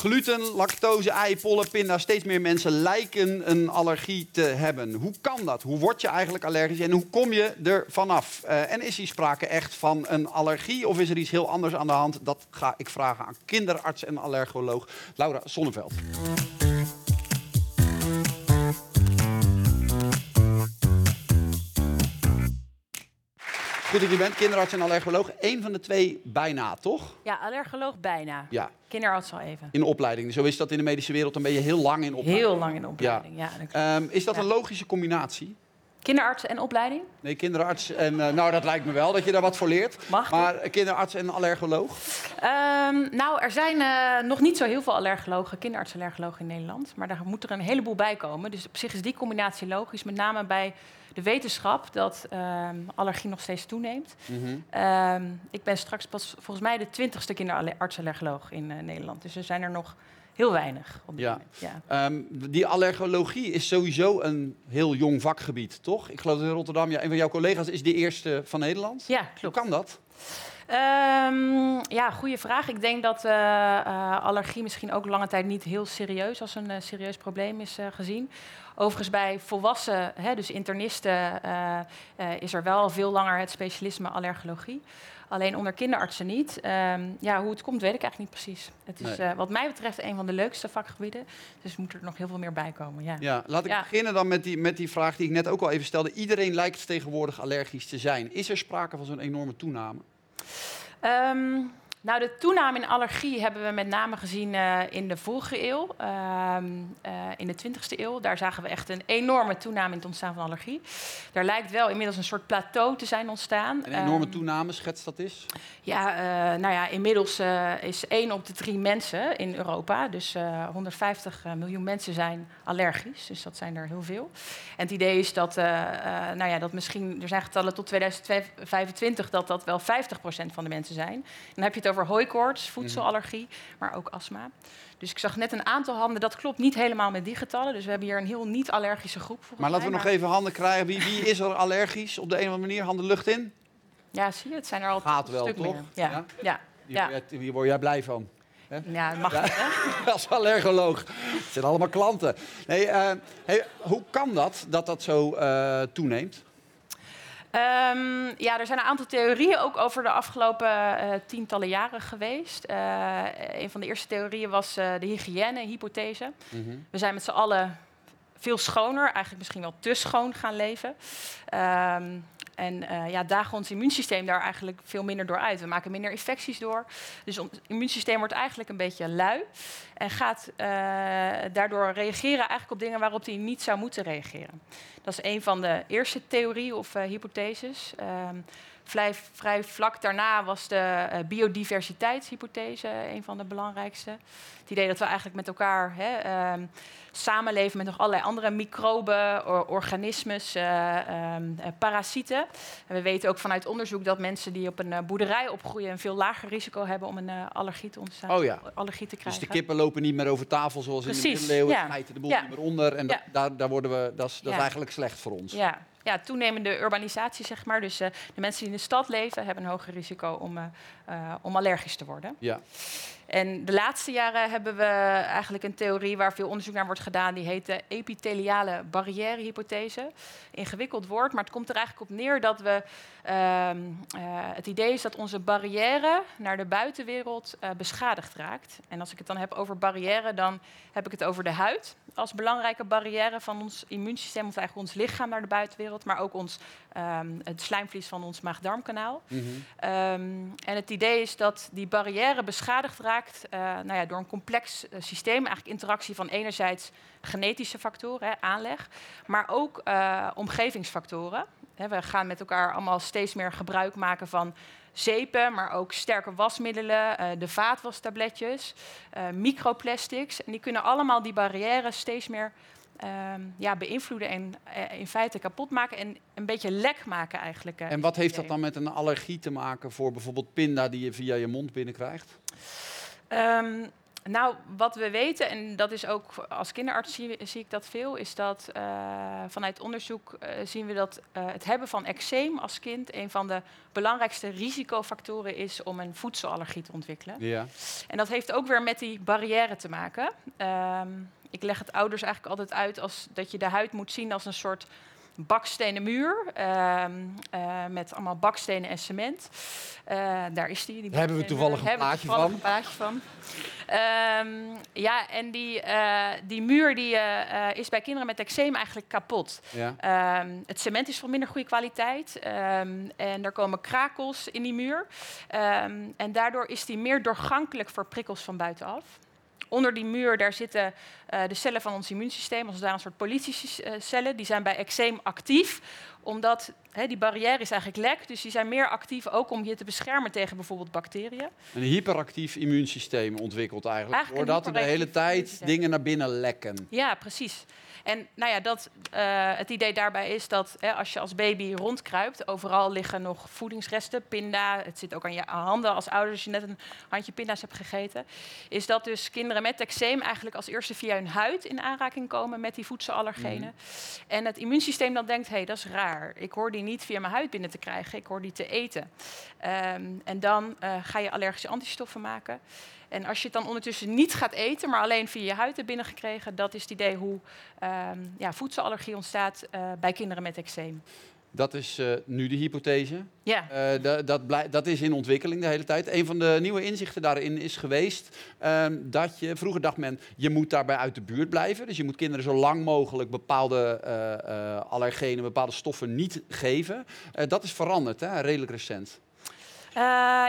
Gluten, lactose, ei, pollen, pinda. Steeds meer mensen lijken een allergie te hebben. Hoe kan dat? Hoe word je eigenlijk allergisch en hoe kom je er vanaf? Uh, en is hier sprake echt van een allergie of is er iets heel anders aan de hand? Dat ga ik vragen aan kinderarts en allergoloog Laura Sonneveld. Goed dat je bent, kinderarts en allergoloog. Eén van de twee bijna, toch? Ja, allergoloog bijna. Ja. Kinderarts al even. In opleiding. Zo is dat in de medische wereld. Dan ben je heel lang in opleiding. Heel lang in opleiding, ja. ja um, is dat een logische combinatie? Kinderarts en opleiding? Nee, kinderarts en... Uh, nou, dat lijkt me wel dat je daar wat voor leert. Mag Maar kinderarts en allergoloog? Um, nou, er zijn uh, nog niet zo heel veel allergologen, kinderarts-allergologen in Nederland. Maar daar moet er een heleboel bij komen. Dus op zich is die combinatie logisch. Met name bij de wetenschap dat um, allergie nog steeds toeneemt. Mm -hmm. um, ik ben straks pas volgens mij de twintigste kinderarts-allergoloog in uh, Nederland. Dus er zijn er nog heel weinig op dit ja. moment. Ja. Um, die allergologie is sowieso een heel jong vakgebied, toch? Ik geloof dat in Rotterdam, ja, een van jouw collega's is de eerste van Nederland. Ja, klopt. Hoe kan dat? Um, ja, goede vraag. Ik denk dat uh, uh, allergie misschien ook lange tijd niet heel serieus als een uh, serieus probleem is gezien. Overigens bij volwassen, hè, dus internisten, is er wel veel langer het specialisme allergologie. Alleen onder kinderartsen niet. Um, ja, hoe het komt, weet ik eigenlijk niet precies. Het is nee. wat mij betreft een van de leukste vakgebieden. Dus moet er nog heel veel meer bij komen. Ja, ja laat ik ja. beginnen dan met die, met die vraag die ik net ook al even stelde. Iedereen lijkt tegenwoordig allergisch te zijn. Is er sprake van zo'n enorme toename? Um, nou, de toename in allergie hebben we met name gezien uh, in de vorige eeuw, uh, uh, in de 20e eeuw. Daar zagen we echt een enorme toename in het ontstaan van allergie. Daar lijkt wel inmiddels een soort plateau te zijn ontstaan. Een enorme toename, schets dat is? Ja, uh, nou ja, inmiddels is 1 op de 3 mensen in Europa, dus uh, 150 miljoen mensen zijn allergisch. Dus dat zijn er heel veel. En het idee is dat, nou ja, dat misschien, er zijn getallen tot 2025 dat dat wel 50% van de mensen zijn. Dan heb je het over hooikoorts, voedselallergie, maar ook astma. Dus ik zag net een aantal handen, dat klopt niet helemaal met die getallen. Dus we hebben hier een heel niet-allergische groep. Maar laten we nog even handen krijgen. Wie, wie, is er allergisch op de een of andere manier? Handen lucht in? Ja, zie je, het zijn er al Gaat een wel, toch? Ja, ja. ja. Hier word jij blij van. Hè? Ja, mag ja. niet, hè? Als allergoloog. Het zijn allemaal klanten. Nee, uh, hey, hoe kan dat, dat dat zo uh, toeneemt? Um, ja, er zijn een aantal theorieën ook over de afgelopen uh, tientallen jaren geweest. Uh, een van de eerste theorieën was uh, de hygiëne-hypothese. Mm -hmm. We zijn met z'n allen veel schoner, eigenlijk misschien wel te schoon gaan leven. Um, en uh, ja, dagen ons immuunsysteem daar eigenlijk veel minder door uit. We maken minder infecties door. Dus ons immuunsysteem wordt eigenlijk een beetje lui. En gaat uh, daardoor reageren eigenlijk op dingen waarop hij niet zou moeten reageren. Dat is een van de eerste theorieën of uh, hypotheses. Vrij, vrij vlak daarna was de uh, biodiversiteitshypothese een van de belangrijkste. Het idee dat we eigenlijk met elkaar hè, um, samenleven met nog allerlei andere microben, or, organismes, uh, um, parasieten. En we weten ook vanuit onderzoek dat mensen die op een boerderij opgroeien een veel lager risico hebben om een allergie te ontstaan. Oh ja. Allergie te krijgen. Dus de kippen lopen niet meer over tafel zoals Precies, in de middeleeuwen. ja. De boel Ja. niet meer onder. En Ja. daar, daar worden we, dat, is, dat is eigenlijk slecht voor ons. Ja. Ja, toenemende urbanisatie, zeg maar. Dus eh, de mensen die in de stad leven, hebben een hoger risico om, eh, eh, om allergisch te worden. Ja. En de laatste jaren hebben we eigenlijk een theorie waar veel onderzoek naar wordt gedaan. Die heet de epitheliale barrièrehypothese. Ingewikkeld woord, maar het komt er eigenlijk op neer dat we. ehm, eh, het idee is dat onze barrière naar de buitenwereld eh, beschadigd raakt. En als ik het dan heb over barrière, dan heb ik het over de huid als belangrijke barrière van ons immuunsysteem, of eigenlijk ons lichaam naar de buitenwereld, maar ook ons, ehm, het slijmvlies van ons maag-darmkanaal. Ehm, en het idee is dat die barrière beschadigd raakt eh, nou ja, door een complex eh, systeem. Eigenlijk interactie van enerzijds genetische factoren, hè, aanleg, maar ook eh, omgevingsfactoren. Hè, we gaan met elkaar allemaal steeds meer gebruik maken van zeepen, maar ook sterke wasmiddelen, de vaatwastabletjes, microplastics. En die kunnen allemaal die barrière steeds meer ehm, ja, beïnvloeden en in feite kapot maken en een beetje lek maken eigenlijk. En wat heeft dat dan met een allergie te maken voor bijvoorbeeld pinda die je via je mond binnenkrijgt? Ehm, nou, wat we weten, en dat is ook als kinderarts zie, zie ik dat veel, is dat uh, vanuit onderzoek uh, zien we dat uh, het hebben van eczeem als kind een van de belangrijkste risicofactoren is om een voedselallergie te ontwikkelen. Ja. En dat heeft ook weer met die barrière te maken. Um, ik leg het ouders eigenlijk altijd uit als dat je de huid moet zien als een soort bakstenen muur uh, uh, met allemaal bakstenen en cement. Uh, daar is die. die daar hebben we toevallig een plaatje van. Een plaatje van. Um, ja, en die, die muur die, is bij kinderen met eczeem eigenlijk kapot. Ja. Um, het cement is van minder goede kwaliteit en er komen krakels in die muur. en daardoor is die meer doorgankelijk voor prikkels van buitenaf. Onder die muur daar zitten uh, de cellen van ons immuunsysteem, als daar een soort politiecellen. Die zijn bij eczeem actief, omdat he, die barrière is eigenlijk lek. Dus die zijn meer actief ook om je te beschermen tegen bijvoorbeeld bacteriën. Een hyperactief immuunsysteem ontwikkelt eigenlijk, eigenlijk doordat er de hele tijd dingen naar binnen lekken. Ja, precies. En nou ja, dat, uh, het idee daarbij is dat hè, als je als baby rondkruipt, overal liggen nog voedingsresten, pinda, het zit ook aan je handen als ouder als je net een handje pinda's hebt gegeten, is dat dus kinderen met eczeem eigenlijk als eerste via hun huid in aanraking komen met die voedselallergenen. Mm. En het immuunsysteem dan denkt, hé, hey, dat is raar, ik hoor die niet via mijn huid binnen te krijgen, ik hoor die te eten. Um, en dan uh, ga je allergische antistoffen maken. En als je het dan ondertussen niet gaat eten, maar alleen via je huid hebt binnengekregen, dat is het idee hoe um, ja, voedselallergie ontstaat uh, bij kinderen met eczeem. Dat is uh, nu de hypothese. Ja. Uh, dat, dat, dat, is in ontwikkeling de hele tijd. Een van de nieuwe inzichten daarin is geweest um, dat je, vroeger dacht men, je moet daarbij uit de buurt blijven. Dus je moet kinderen zo lang mogelijk bepaalde uh, allergenen, bepaalde stoffen niet geven. dat is veranderd, hè, redelijk recent. Uh,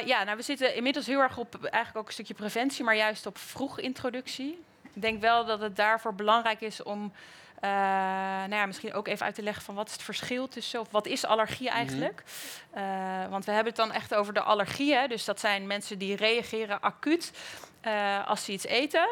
ja, nou, we zitten inmiddels heel erg op eigenlijk ook een stukje preventie, maar juist op vroeg introductie. Ik denk wel dat het daarvoor belangrijk is om uh, nou ja, misschien ook even uit te leggen van wat is het verschil tussen, of wat is allergie eigenlijk? Mm -hmm. uh, want we hebben het dan echt over de allergieën. Dus dat zijn mensen die reageren acuut uh, als ze iets eten.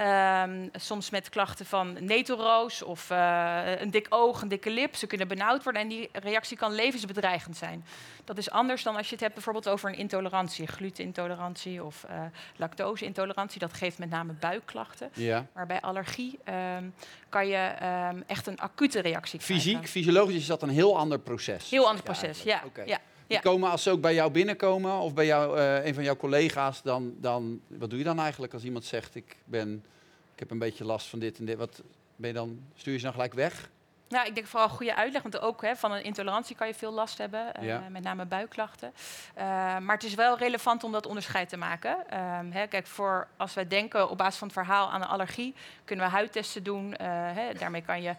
Um, soms met klachten van netelroos of uh, een dik oog, een dikke lip. Ze kunnen benauwd worden en die reactie kan levensbedreigend zijn. Dat is anders dan als je het hebt bijvoorbeeld over een intolerantie, glutenintolerantie of uh, lactoseintolerantie. Dat geeft met name buikklachten. Ja. Maar bij allergie um, kan je um, echt een acute reactie krijgen. Fysiek, fysiologisch is dat een heel ander proces. Heel ander proces, ja. ja. Okay. ja. Die komen als ze ook bij jou binnenkomen of bij jou, uh, een van jouw collega's, dan, dan wat doe je dan eigenlijk als iemand zegt ik ben, ik heb een beetje last van dit en dit. Wat ben je dan? Stuur je ze dan gelijk weg? Nou, ik denk vooral goede uitleg, want ook hè, van een intolerantie kan je veel last hebben, uh, Ja. met name buikklachten. Uh, maar het is wel relevant om dat onderscheid te maken. Um, hè, kijk, voor als wij denken op basis van het verhaal aan een allergie, kunnen we huidtesten doen. Uh, hè, daarmee kan je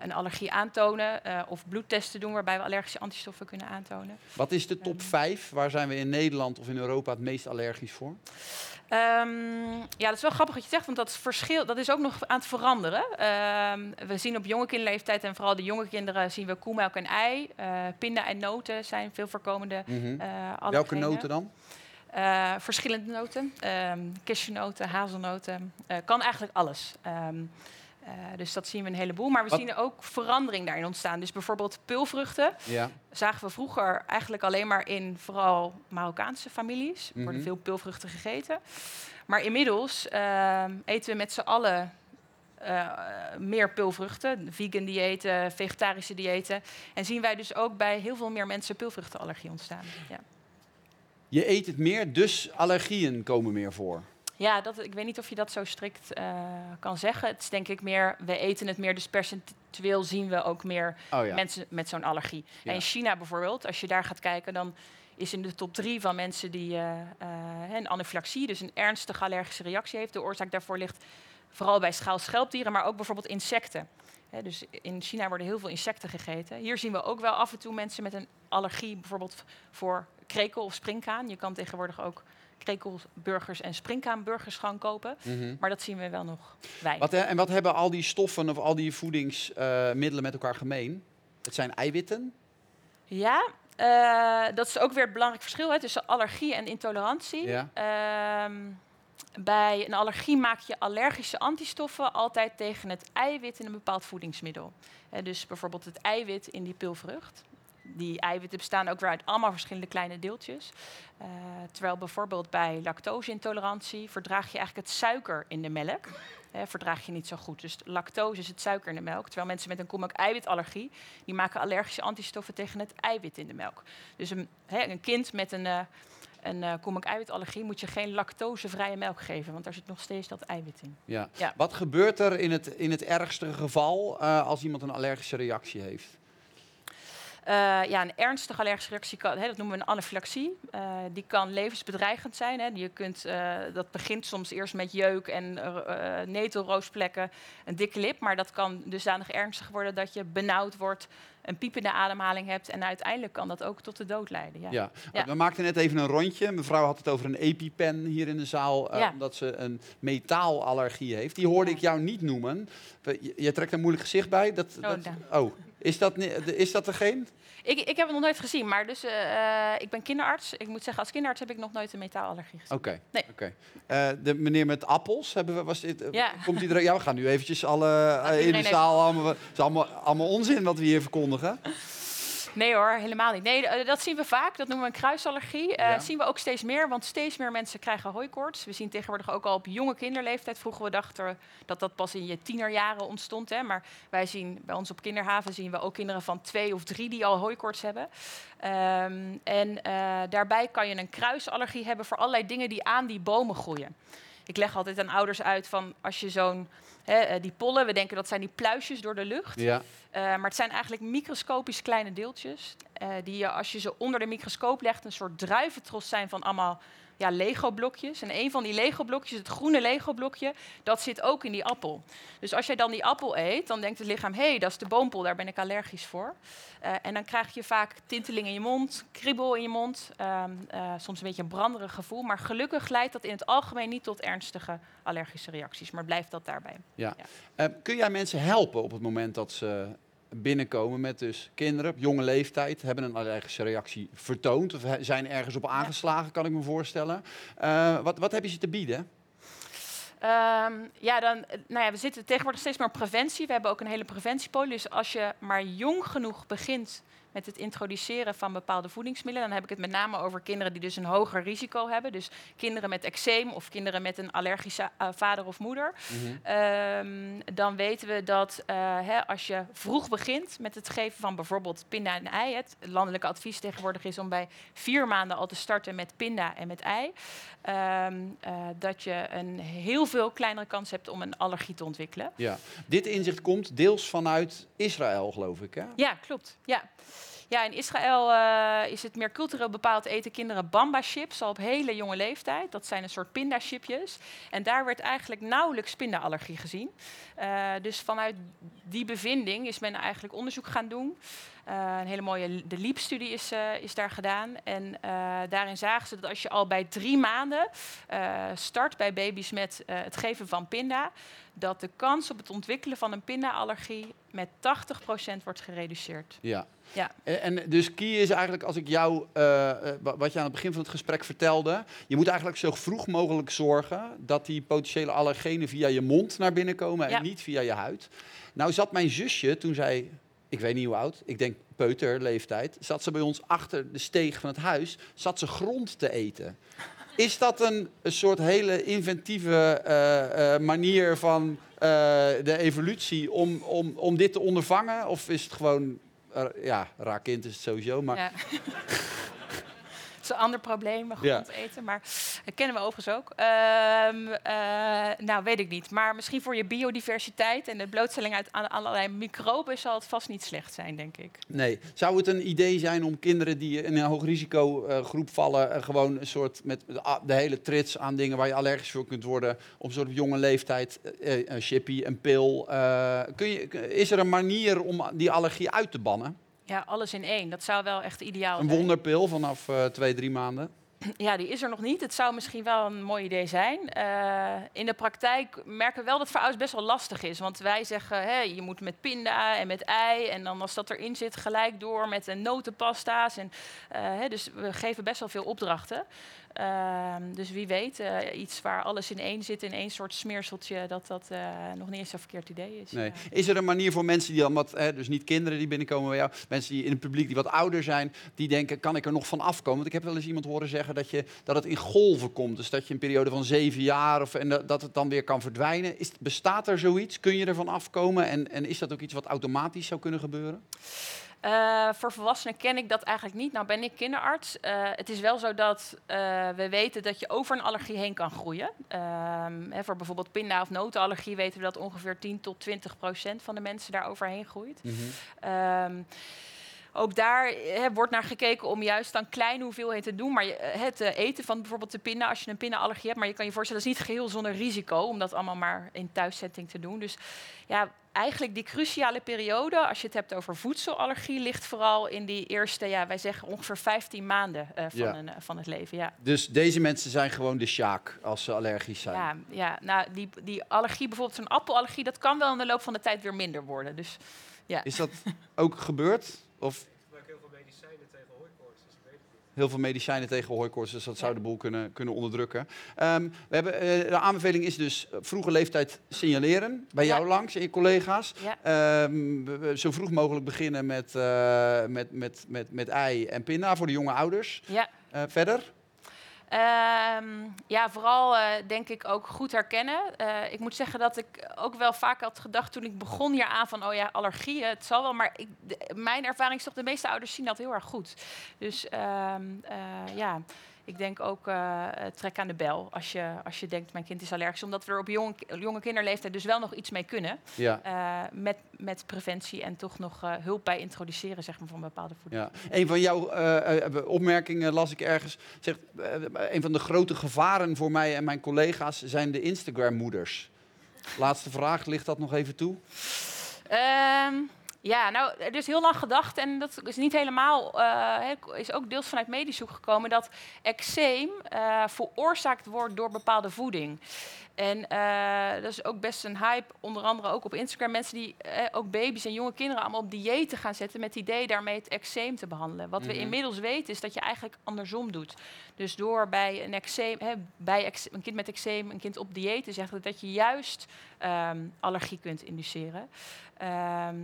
een allergie aantonen. of bloedtesten doen, waarbij we allergische antistoffen kunnen aantonen. Wat is de top Ehm. 5? Waar zijn we in Nederland of in Europa het meest allergisch voor? Um, ja, dat is wel grappig wat je zegt, want dat verschil dat is ook nog aan het veranderen. Um, we zien op jonge kinderleeftijd en vooral de jonge kinderen zien we koemelk en ei. Uh, pinda en noten zijn veel voorkomende Mhm. uh, allergenen. Welke noten dan? Uh, verschillende noten. Um, cashewnoten, hazelnoten. Kan eigenlijk alles. Uh, dus dat zien we een heleboel. Maar we Wat- zien ook verandering daarin ontstaan. Dus bijvoorbeeld peulvruchten Ja. zagen we vroeger eigenlijk alleen maar in vooral Marokkaanse families. Er worden Mhm. veel peulvruchten gegeten. Maar inmiddels ehm, eten we met z'n allen eh, meer peulvruchten. Vegan diëten, vegetarische diëten. En zien wij dus ook bij heel veel meer mensen peulvruchtenallergie ontstaan. Ja. Je eet het meer, dus allergieën komen meer voor. Ja, dat, ik weet niet of je dat zo strikt eh, kan zeggen. Het is denk ik meer, we eten het meer, dus percentueel zien we ook meer Oh ja. mensen met zo'n allergie. Ja. En in China bijvoorbeeld, als je daar gaat kijken, dan is in de top drie van mensen die eh, eh, een anafylaxie, dus een ernstige allergische reactie heeft. De oorzaak daarvoor ligt vooral bij schaal-schelpdieren, maar ook bijvoorbeeld insecten. Dus in China worden heel veel insecten gegeten. Hier zien we ook wel af en toe mensen met een allergie, bijvoorbeeld voor krekel of springkaan. Je kan tegenwoordig ook krekelburgers en springkaanburgers gaan kopen. Mhm. Maar dat zien we wel nog weinig. Wat, he- en wat hebben al die stoffen of al die voedingsmiddelen met elkaar gemeen? Het zijn eiwitten. Ja, eh, dat is ook weer het belangrijk verschil hè, tussen allergie en intolerantie. Ja. Ehm, bij een allergie maak je allergische antistoffen altijd tegen het eiwit in een bepaald voedingsmiddel. Dus bijvoorbeeld het eiwit in die pulvrucht. Die eiwitten bestaan ook weer uit allemaal verschillende kleine deeltjes. Uh, terwijl bijvoorbeeld bij lactoseintolerantie verdraag je eigenlijk het suiker in de melk. Hè, verdraag je niet zo goed. Dus lactose is het suiker in de melk. Terwijl mensen met een koemelk-eiwitallergie, die maken allergische antistoffen tegen het eiwit in de melk. Dus een, hè, een kind met een... Uh, een uh, eiwitallergie moet je geen lactosevrije melk geven, want daar zit nog steeds dat eiwit in. Ja. ja. Wat gebeurt er in het, in het ergste geval als iemand een allergische reactie heeft? Uh, ja, een ernstige allergische reactie, kan, hè, dat noemen we een anafylaxie. Uh, die kan levensbedreigend zijn. Hè. Je kunt, uh, dat begint soms eerst met jeuk en netelroosplekken, een dikke lip. Maar dat kan dusdanig ernstig worden dat je benauwd wordt, een piepende ademhaling hebt. En uiteindelijk kan dat ook tot de dood leiden. Ja. Ja. ja. We maakten net even een rondje. Mevrouw had het over een EpiPen hier in de zaal, ja. omdat ze een metaalallergie heeft. Die hoorde ik jou niet noemen. Je, je trekt een moeilijk gezicht bij. Dat, oh, dat, oh. Is dat, is dat degene? Ik, ik heb het nog nooit gezien, maar dus, uh, ik ben kinderarts. Ik moet zeggen, als kinderarts heb ik nog nooit een metaalallergie gezien. Oké. Nee. Okay. Uh, de meneer met appels, hebben we, was dit, ja. komt iedereen? Ja, we gaan nu eventjes alle in de zaal. Allemaal, het is allemaal, allemaal onzin wat we hier verkondigen. Nee hoor, helemaal niet. Nee, eh, dat zien we vaak. Dat noemen we een kruisallergie. Dat uh, zien we ook steeds meer, want steeds meer mensen krijgen hooikoorts. We zien tegenwoordig ook al op jonge kinderleeftijd. Vroeger we dachten dat dat pas in je tienerjaren ontstond. Hè. Maar wij zien bij ons op kinderhaven zien we ook kinderen van twee of drie die al hooikoorts hebben. Um, en uh, daarbij kan je een kruisallergie hebben voor allerlei dingen die aan die bomen groeien. Ik leg altijd aan ouders uit van als je zo'n die pollen, we denken dat zijn die pluisjes door de lucht. Ja. Uh, maar het zijn eigenlijk microscopisch kleine deeltjes. Uh, die je, als je ze onder de microscoop legt, een soort druiventros zijn van allemaal ja, Lego-blokjes. En een van die Lego-blokjes, het groene Lego-blokje, dat zit ook in die appel. Dus als jij dan die appel eet, dan denkt het lichaam... hé, hey, dat is de boompol, daar ben ik allergisch voor. Uh, en dan krijg je vaak tinteling in je mond, kriebel in je mond... Uh, soms een beetje een branderig gevoel. Maar gelukkig leidt dat in het algemeen niet tot ernstige allergische reacties. Maar blijft dat daarbij. Ja. ja. kun jij mensen helpen op het moment dat ze binnenkomen met dus kinderen op jonge leeftijd, hebben een allergische reactie vertoond of zijn ergens op aangeslagen, kan ik me voorstellen. Uh, wat, wat heb je ze te bieden? Um, ja, dan, nou ja, we zitten tegenwoordig steeds meer op preventie. We hebben ook een hele preventiepolie. Dus als je maar jong genoeg begint met het introduceren van bepaalde voedingsmiddelen. Dan heb ik het met name over kinderen die dus een hoger risico hebben. Dus kinderen met eczeem of kinderen met een allergische uh, vader of moeder. Mm -hmm. um, dan weten we dat uh, hè, als je vroeg begint met het geven van bijvoorbeeld pinda en ei. Het landelijke advies tegenwoordig is om bij vier maanden al te starten met pinda en met ei. Um, uh, dat je een heel veel kleinere kans hebt om een allergie te ontwikkelen. Ja, dit inzicht komt deels vanuit Israël, geloof ik. Hè? Ja, klopt. Ja. Ja, in Israël uh, is het meer cultureel bepaald eten kinderen bamba-chips al op hele jonge leeftijd. Dat zijn een soort pindachipjes. En daar werd eigenlijk nauwelijks pindaallergie gezien. Uh, dus vanuit die bevinding is men eigenlijk onderzoek gaan doen. Uh, een hele mooie de LEAP-studie is, uh, is daar gedaan. En uh, daarin zagen ze dat als je al bij drie maanden start bij baby's met het geven van pinda, dat de kans op het ontwikkelen van een pindaallergie met 80% wordt gereduceerd. Ja. ja. En, dus key is eigenlijk, als ik jou, wat je aan het begin van het gesprek vertelde, je moet eigenlijk zo vroeg mogelijk zorgen dat die potentiële allergenen via je mond naar binnen komen en ja. niet via je huid. Nou zat mijn zusje, toen zij ik weet niet hoe oud, ik denk peuterleeftijd, zat ze bij ons achter de steeg van het huis, zat ze grond te eten. Is dat een, een soort hele inventieve uh, uh, manier van uh, de evolutie om, om, om dit te ondervangen? Of is het gewoon, ja, raar kind is het sowieso, maar... Ja. een ander probleem, maar eten. Maar dat kennen we overigens ook. Um, uh, nou, weet ik niet. Maar misschien voor je biodiversiteit en de blootstelling uit, aan allerlei microben zal het vast niet slecht zijn, denk ik. Nee. Zou het een idee zijn om kinderen die in een hoog risico uh, groep vallen, gewoon een soort met de hele trits aan dingen waar je allergisch voor kunt worden, op een soort op jonge leeftijd, een chippy, een pil. kun je, is er een manier om die allergie uit te bannen? Ja, alles in één. Dat zou wel echt ideaal een zijn. Een wonderpil vanaf uh, twee, drie maanden? Ja, die is er nog niet. Het zou misschien wel een mooi idee zijn. Uh, in de praktijk merken we wel dat voor ouders best wel lastig is. Want wij zeggen, je moet met pinda en met ei... en dan als dat erin zit, gelijk door met de notenpasta's. En, uh, hè, dus we geven best wel veel opdrachten. Ehm, dus wie weet, eh, iets waar alles in één zit, in één soort smeerseltje, dat dat eh, nog niet eens zo'n verkeerd idee is. Nee. Ja. Is er een manier voor mensen die dan wat, hè, dus niet kinderen die binnenkomen bij jou, mensen die in het publiek die wat ouder zijn, die denken, kan ik er nog van afkomen? Want ik heb wel eens iemand horen zeggen dat, je, dat het in golven komt. Dus dat je een periode van zeven jaar of, en dat- het dan weer kan verdwijnen. Is, bestaat er zoiets? Kun je ervan afkomen? En, en is dat ook iets wat automatisch zou kunnen gebeuren? Eh, voor volwassenen ken ik dat eigenlijk niet. Nou ben ik kinderarts. Eh, het is wel zo dat eh, we weten dat je over een allergie heen kan groeien. Ehm, hè, voor bijvoorbeeld pinda- of notenallergie weten we dat ongeveer 10 tot 20 procent van de mensen daar overheen groeit. Ehm, ook daar hè, wordt naar gekeken om juist dan kleine hoeveelheden te doen. Maar je- het eh, eten van bijvoorbeeld de pinda, als je een pinda-allergie hebt. Maar je kan je voorstellen, dat is niet geheel zonder risico om dat allemaal maar in thuiszetting te doen. Dus ja, eigenlijk die cruciale periode, als je het hebt over voedselallergie, ligt vooral in die eerste, ja, wij zeggen ongeveer 15 maanden eh, van, Ja. een, eh, van het leven. Ja. Dus deze mensen zijn gewoon de sjaak als ze allergisch zijn. Ja, ja, nou, die, die allergie, bijvoorbeeld zo'n appelallergie, dat kan wel in de loop van de tijd weer minder worden. Dus Is dat ook gebeurd? Of Ik gebruik heel veel medicijnen tegen hooikoorts, dus ik weet het niet. heel veel medicijnen tegen hooikoorts, dus dat zou de boel kunnen, kunnen onderdrukken. Ehm, we hebben, eh, de aanbeveling is dus eh, vroege leeftijd signaleren bij Ja. jou langs en je collega's. ja. Ehm, we- we zo vroeg mogelijk beginnen met, eh, met, met, met, met ei en pinda voor de jonge ouders. ja. Eh, verder? Ehm, ja, vooral eh, denk ik ook goed herkennen. Eh, ik moet zeggen dat ik ook wel vaak had gedacht toen ik begon hier aan van, oh ja, allergieën, het zal wel. Maar ik, mijn ervaring is toch, de meeste ouders zien dat heel erg goed. Dus eh, ja, ik denk ook, eh, eh, trek aan de bel als je, als je denkt, mijn kind is allergisch. Omdat we er op jonge, jonge kinderleeftijd dus wel nog iets mee kunnen. Ja. eh, met, met preventie en toch nog hulp bij introduceren zeg maar, van bepaalde voeding. Ja. Een van jouw opmerkingen las ik ergens. Zegt, een van de grote gevaren voor mij en mijn collega's zijn de Instagram-moeders. Laatste vraag, ligt dat nog even toe? Ehm, ja, nou, er is heel lang gedacht en dat is niet helemaal, eh, is ook deels vanuit medisch hoek gekomen, dat eczeem eh, veroorzaakt wordt door bepaalde voeding. En eh, dat is ook best een hype, onder andere ook op Instagram. Mensen die eh, ook baby's en jonge kinderen allemaal op diëten gaan zetten met het idee daarmee het eczeem te behandelen. Wat we Mhm. inmiddels weten is dat je eigenlijk andersom doet. Dus door bij een, eczeem, hè, bij een kind met eczeem, een kind op dieet te zeggen, dat je juist ehm, allergie kunt induceren. Ehm,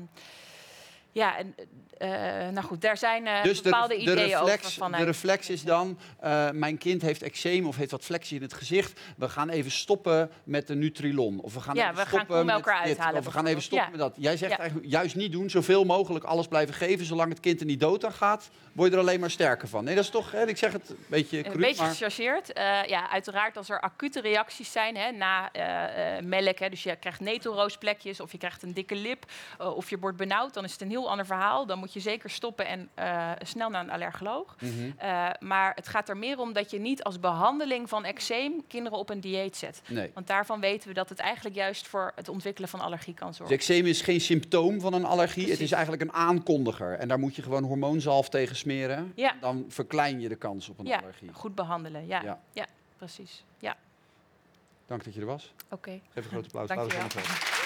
ja, en eh, nou goed, daar zijn eh, Dus de, bepaalde de, ideeën reflex, over de vanuit. reflex is dan, eh, mijn kind heeft eczeem of heeft wat flexie in het gezicht. We gaan even stoppen met de Nutrilon. Of we gaan Ja, even we gaan stoppen koemelk met eruit dit. halen Of we gaan even stoppen met dat. Jij zegt Ja. eigenlijk juist niet doen, zoveel mogelijk alles blijven geven. Zolang het kind er niet dood aan gaat, word je er alleen maar sterker van. Nee, dat is toch, hè, ik zeg het een beetje Een cru, beetje maar... gechargeerd. Eh, ja, uiteraard als er acute reacties zijn hè, na eh, eh, melk. Hè, dus je krijgt netelroosplekjes of je krijgt een dikke lip eh, of je wordt benauwd. Dan is het een heel ander verhaal. Dan moet je zeker stoppen en eh, snel naar een allergoloog. Mhm. Eh, maar het gaat er meer om dat je niet als behandeling van eczeem kinderen op een dieet zet. Nee. Want daarvan weten we dat het eigenlijk juist voor het ontwikkelen van allergie kan Dus zorgen. eczeem is geen symptoom van een allergie. Het is eigenlijk een aankondiger. En daar moet je gewoon hormoonzalf tegen smeren. Ja. Dan verklein je de kans op een Ja, allergie. goed behandelen. Ja, Ja. ja. precies. Ja, Dank dat je er was. oké. Geef een groot applaus. Dank je wel.